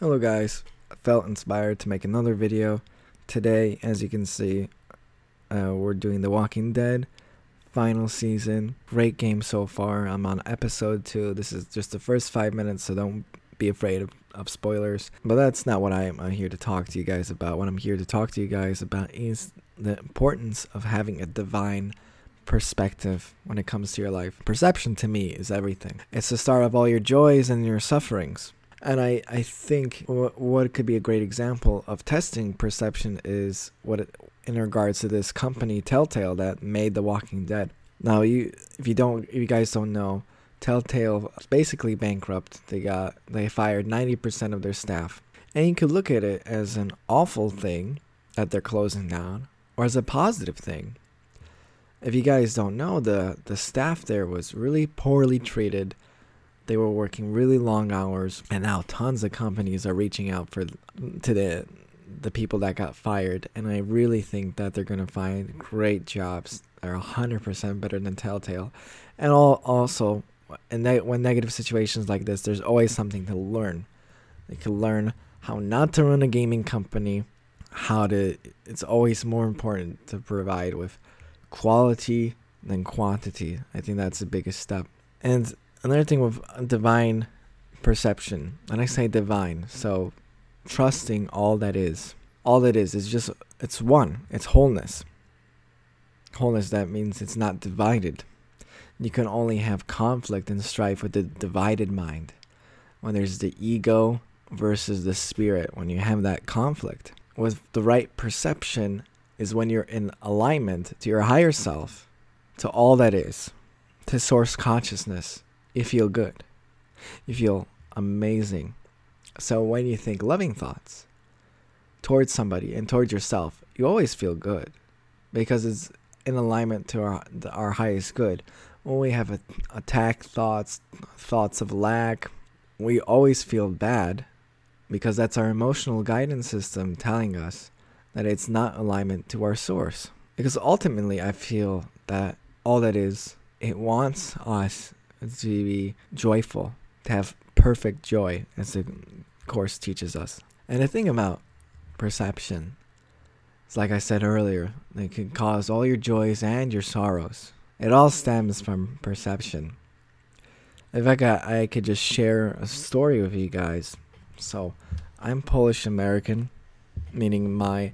Hello guys, I felt inspired to make another video. Today, as you can see, uh, we're doing The Walking Dead final season. Great game so far. I'm on episode 2. This is just the first 5 minutes, so don't be afraid of, of spoilers. But that's not what I am I'm here to talk to you guys about. What I'm here to talk to you guys about is the importance of having a divine perspective when it comes to your life. Perception to me is everything. It's the start of all your joys and your sufferings. And I, I think w- what could be a great example of testing perception is what it, in regards to this company Telltale that made The Walking Dead. Now you if you don't if you guys don't know, Telltale is basically bankrupt. They got they fired 90% of their staff. And you could look at it as an awful thing that they're closing down or as a positive thing. If you guys don't know, the the staff there was really poorly treated they were working really long hours, and now tons of companies are reaching out for to the the people that got fired. And I really think that they're gonna find great jobs hundred percent better than Telltale. And all also, and when negative situations like this, there's always something to learn. They can learn how not to run a gaming company, how to. It's always more important to provide with quality than quantity. I think that's the biggest step. And another thing with divine perception, and I say divine, so trusting all that is. All that is is just it's one. It's wholeness. Wholeness that means it's not divided. You can only have conflict and strife with the divided mind. When there's the ego versus the spirit, when you have that conflict. With the right perception is when you're in alignment to your higher self, to all that is, to source consciousness you feel good. You feel amazing. So when you think loving thoughts towards somebody and towards yourself, you always feel good because it's in alignment to our our highest good. When we have attack thoughts, thoughts of lack, we always feel bad because that's our emotional guidance system telling us that it's not alignment to our source. Because ultimately, I feel that all that is, it wants us to be joyful, to have perfect joy, as the Course teaches us. And the thing about perception, it's like I said earlier, it can cause all your joys and your sorrows. It all stems from perception. If I got, I could just share a story with you guys. So, I'm Polish American, meaning my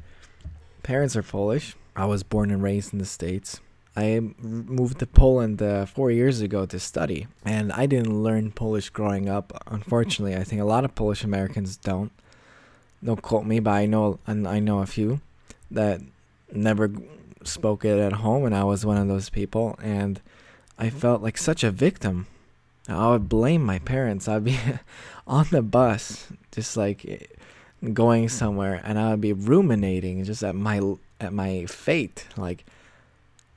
parents are Polish. I was born and raised in the States. I moved to Poland uh, four years ago to study, and I didn't learn Polish growing up. Unfortunately, I think a lot of Polish Americans don't. Don't quote me, but I know and I know a few that never spoke it at home, and I was one of those people. And I felt like such a victim. I would blame my parents. I'd be on the bus, just like going somewhere, and I would be ruminating just at my at my fate, like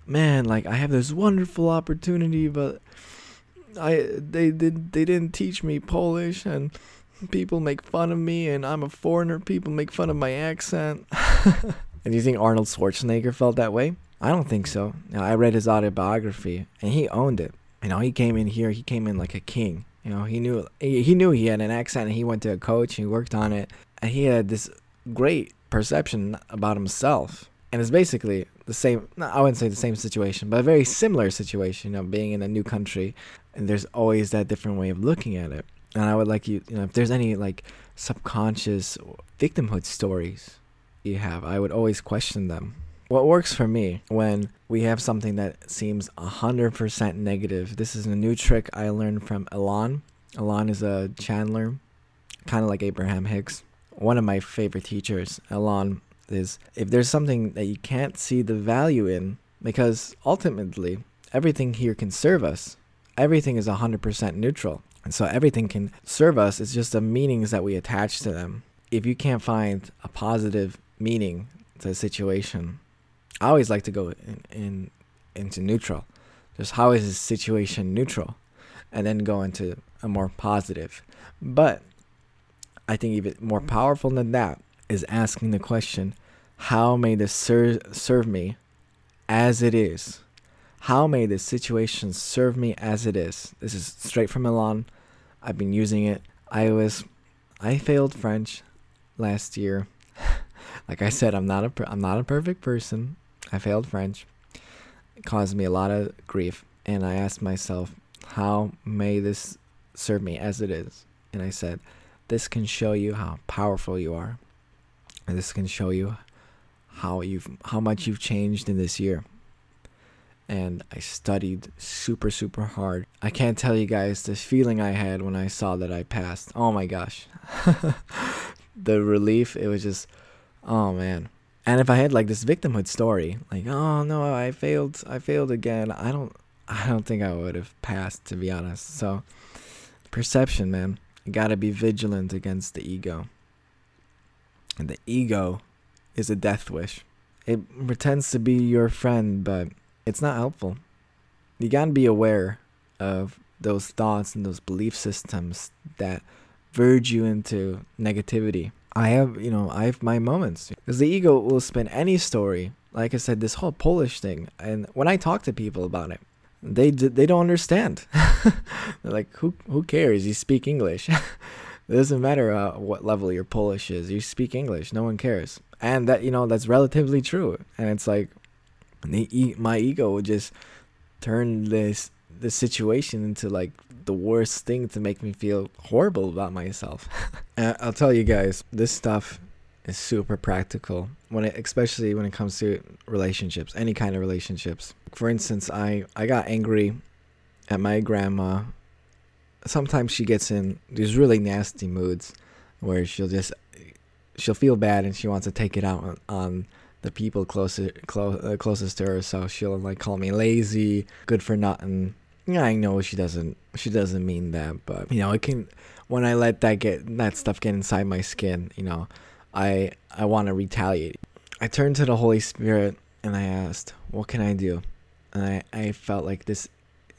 man, like I have this wonderful opportunity, but I they did they didn't teach me Polish and people make fun of me and I'm a foreigner. People make fun of my accent. and you think Arnold Schwarzenegger felt that way? I don't think so. I read his autobiography and he owned it. You know, he came in here, he came in like a king. You know, he knew he knew he had an accent and he went to a coach he worked on it and he had this great perception about himself. And it's basically the same I wouldn't say the same situation, but a very similar situation, you know, being in a new country and there's always that different way of looking at it. And I would like you, you know, if there's any like subconscious victimhood stories you have, I would always question them. What works for me when we have something that seems 100% negative, this is a new trick I learned from Elan. Elan is a channeler, kind of like Abraham Hicks, one of my favorite teachers. Elan is if there's something that you can't see the value in, because ultimately everything here can serve us. Everything is 100% neutral. And so everything can serve us. It's just the meanings that we attach to them. If you can't find a positive meaning to a situation, I always like to go in, in into neutral. Just how is this situation neutral? And then go into a more positive. But I think even more powerful than that is asking the question how may this ser- serve me as it is? How may this situation serve me as it is? This is straight from Elan. I've been using it. I was I failed French last year. like I said, I'm not a I'm not a perfect person. I failed French. It caused me a lot of grief, and I asked myself, how may this serve me as it is? And I said, this can show you how powerful you are. And this can show you how you've how much you've changed in this year. And I studied super super hard. I can't tell you guys this feeling I had when I saw that I passed. Oh my gosh. the relief, it was just oh man. And if I had like this victimhood story, like, oh no, I failed, I failed again. I don't I don't think I would have passed to be honest. So perception, man. You got to be vigilant against the ego. And the ego is a death wish. It pretends to be your friend, but it's not helpful. You got to be aware of those thoughts and those belief systems that verge you into negativity. I have, you know, I have my moments because the ego will spin any story. Like I said, this whole Polish thing, and when I talk to people about it, they they don't understand. They're like, who who cares? You speak English. it doesn't matter uh, what level your Polish is. You speak English. No one cares and that you know that's relatively true and it's like the, my ego would just turn this this situation into like the worst thing to make me feel horrible about myself i'll tell you guys this stuff is super practical when it especially when it comes to relationships any kind of relationships for instance i i got angry at my grandma sometimes she gets in these really nasty moods where she'll just she'll feel bad and she wants to take it out on, on the people closer, clo- uh, closest to her. So she'll like call me lazy, good for nothing. Yeah, I know she doesn't. She doesn't mean that, but you know, it can. When I let that get that stuff get inside my skin, you know, I I want to retaliate. I turned to the Holy Spirit and I asked, "What can I do?" And I I felt like this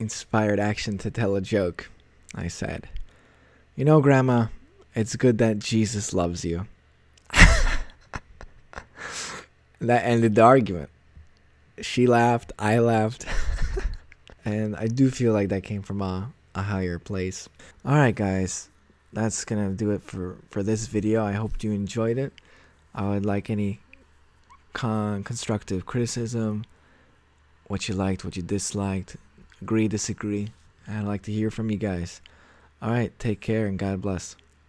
inspired action to tell a joke. I said, "You know, Grandma, it's good that Jesus loves you." that ended the argument. She laughed, I laughed. and I do feel like that came from a, a higher place. Alright, guys. That's gonna do it for, for this video. I hope you enjoyed it. I would like any con- constructive criticism, what you liked, what you disliked, agree, disagree. I'd like to hear from you guys. Alright, take care and God bless.